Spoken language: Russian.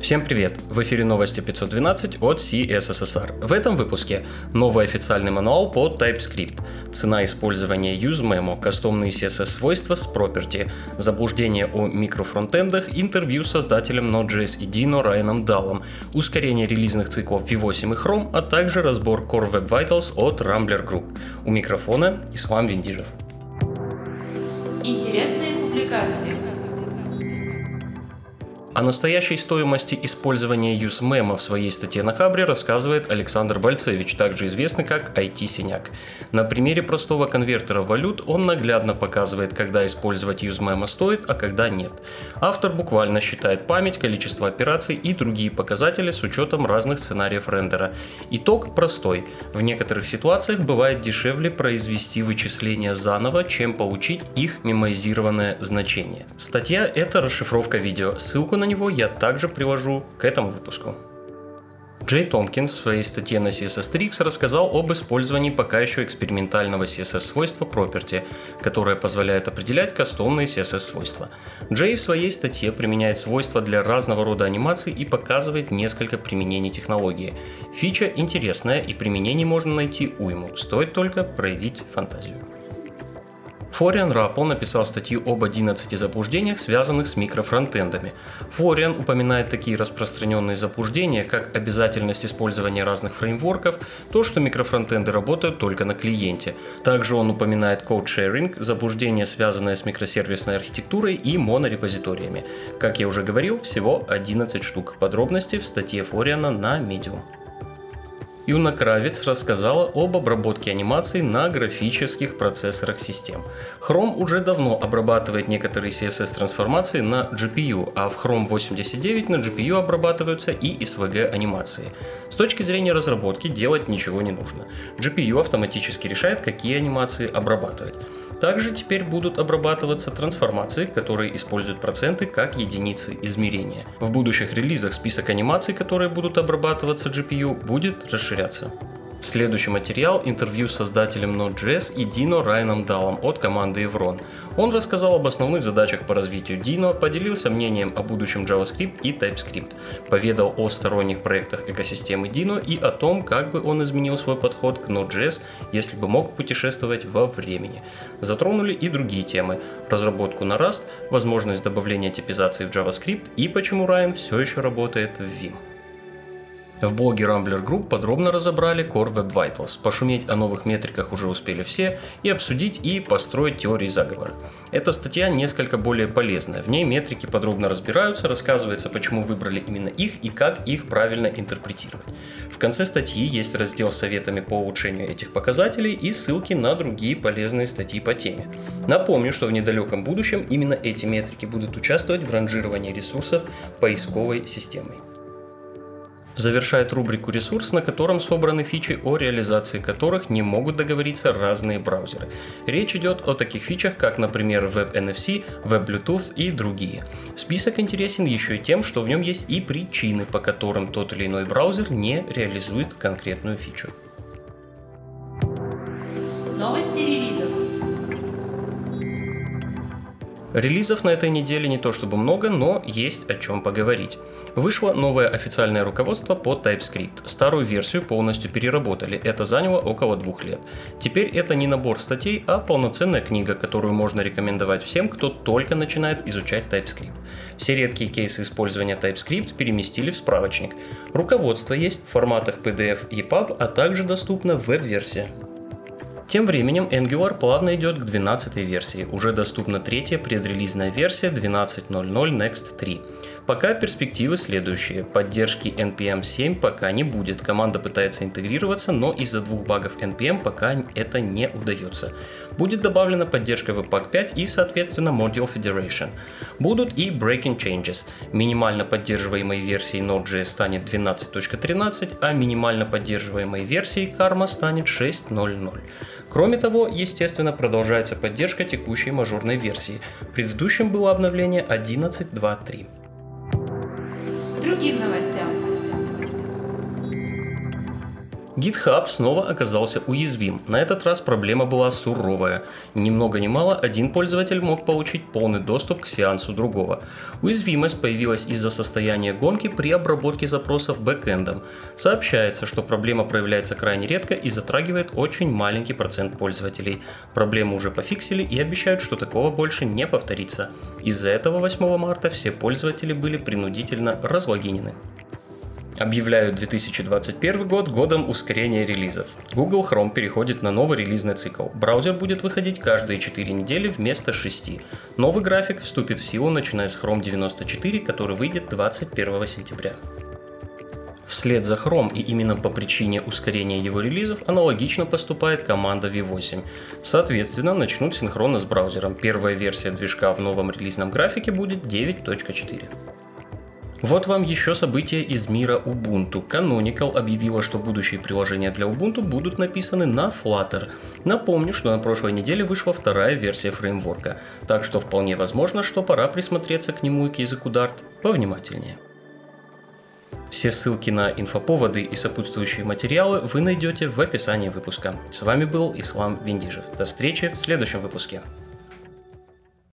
Всем привет! В эфире новости 512 от CSSR. В этом выпуске новый официальный мануал по TypeScript, цена использования UseMemo, кастомные CSS-свойства с property, заблуждение о микрофронтендах, интервью с создателем Node.js и Dino Райаном Даллом, ускорение релизных циклов V8 и Chrome, а также разбор Core Web Vitals от Rambler Group. У микрофона Ислам Виндижев. Интересные публикации. О настоящей стоимости использования UseMemo в своей статье на Хабре рассказывает Александр Бальцевич, также известный как IT-синяк. На примере простого конвертера валют он наглядно показывает, когда использовать UseMemo стоит, а когда нет. Автор буквально считает память, количество операций и другие показатели с учетом разных сценариев рендера. Итог простой. В некоторых ситуациях бывает дешевле произвести вычисления заново, чем получить их мемоизированное значение. Статья – это расшифровка видео. Ссылку на него я также привожу к этому выпуску. Джей Томпкинс в своей статье на CSS Tricks рассказал об использовании пока еще экспериментального CSS-свойства Property, которое позволяет определять кастомные CSS-свойства. Джей в своей статье применяет свойства для разного рода анимаций и показывает несколько применений технологии. Фича интересная и применений можно найти уйму, стоит только проявить фантазию. Фориан Раппл написал статью об 11 заблуждениях, связанных с микрофронтендами. Фориан упоминает такие распространенные заблуждения, как обязательность использования разных фреймворков, то, что микрофронтенды работают только на клиенте. Также он упоминает код-шеринг, заблуждение, связанное с микросервисной архитектурой и монорепозиториями. Как я уже говорил, всего 11 штук. Подробности в статье Фориана на Medium. Юна Кравец рассказала об обработке анимаций на графических процессорах систем. Chrome уже давно обрабатывает некоторые CSS-трансформации на GPU, а в Chrome 89 на GPU обрабатываются и SVG анимации. С точки зрения разработки делать ничего не нужно. GPU автоматически решает, какие анимации обрабатывать. Также теперь будут обрабатываться трансформации, которые используют проценты как единицы измерения. В будущих релизах список анимаций, которые будут обрабатываться GPU, будет расширяться. Следующий материал – интервью с создателем Node.js и Dino Райаном Далом от команды Evron. Он рассказал об основных задачах по развитию Dino, поделился мнением о будущем JavaScript и TypeScript, поведал о сторонних проектах экосистемы Dino и о том, как бы он изменил свой подход к Node.js, если бы мог путешествовать во времени. Затронули и другие темы – разработку на Rust, возможность добавления типизации в JavaScript и почему Райан все еще работает в Vim. В блоге Rambler Group подробно разобрали Core Web Vitals. Пошуметь о новых метриках уже успели все и обсудить и построить теории заговора. Эта статья несколько более полезная. В ней метрики подробно разбираются, рассказывается, почему выбрали именно их и как их правильно интерпретировать. В конце статьи есть раздел с советами по улучшению этих показателей и ссылки на другие полезные статьи по теме. Напомню, что в недалеком будущем именно эти метрики будут участвовать в ранжировании ресурсов поисковой системой завершает рубрику «Ресурс», на котором собраны фичи, о реализации которых не могут договориться разные браузеры. Речь идет о таких фичах, как, например, WebNFC, WebBluetooth и другие. Список интересен еще и тем, что в нем есть и причины, по которым тот или иной браузер не реализует конкретную фичу. Релизов на этой неделе не то чтобы много, но есть о чем поговорить. Вышло новое официальное руководство по TypeScript. Старую версию полностью переработали, это заняло около двух лет. Теперь это не набор статей, а полноценная книга, которую можно рекомендовать всем, кто только начинает изучать TypeScript. Все редкие кейсы использования TypeScript переместили в справочник. Руководство есть в форматах PDF и EPUB, а также доступна веб-версия. Тем временем Angular плавно идет к 12 версии, уже доступна третья предрелизная версия 12.00 Next 3. Пока перспективы следующие. Поддержки NPM 7 пока не будет. Команда пытается интегрироваться, но из-за двух багов NPM пока это не удается. Будет добавлена поддержка Webpack 5 и, соответственно, Module Federation. Будут и Breaking Changes. Минимально поддерживаемой версией Node.js станет 12.13, а минимально поддерживаемой версией Karma станет 6.0.0. Кроме того, естественно, продолжается поддержка текущей мажорной версии. Предыдущим было обновление 11.2.3. Другим новостям. GitHub снова оказался уязвим. На этот раз проблема была суровая. Ни много ни мало, один пользователь мог получить полный доступ к сеансу другого. Уязвимость появилась из-за состояния гонки при обработке запросов бэкэндом. Сообщается, что проблема проявляется крайне редко и затрагивает очень маленький процент пользователей. Проблему уже пофиксили и обещают, что такого больше не повторится. Из-за этого 8 марта все пользователи были принудительно разлогинены. Объявляют 2021 год годом ускорения релизов. Google Chrome переходит на новый релизный цикл. Браузер будет выходить каждые 4 недели вместо 6. Новый график вступит в силу начиная с Chrome 94, который выйдет 21 сентября. Вслед за Chrome и именно по причине ускорения его релизов аналогично поступает команда V8. Соответственно, начнут синхронно с браузером. Первая версия движка в новом релизном графике будет 9.4. Вот вам еще события из мира Ubuntu. Canonical объявила, что будущие приложения для Ubuntu будут написаны на Flutter. Напомню, что на прошлой неделе вышла вторая версия фреймворка, так что вполне возможно, что пора присмотреться к нему и к языку Dart повнимательнее. Все ссылки на инфоповоды и сопутствующие материалы вы найдете в описании выпуска. С вами был Ислам Виндижев. До встречи в следующем выпуске.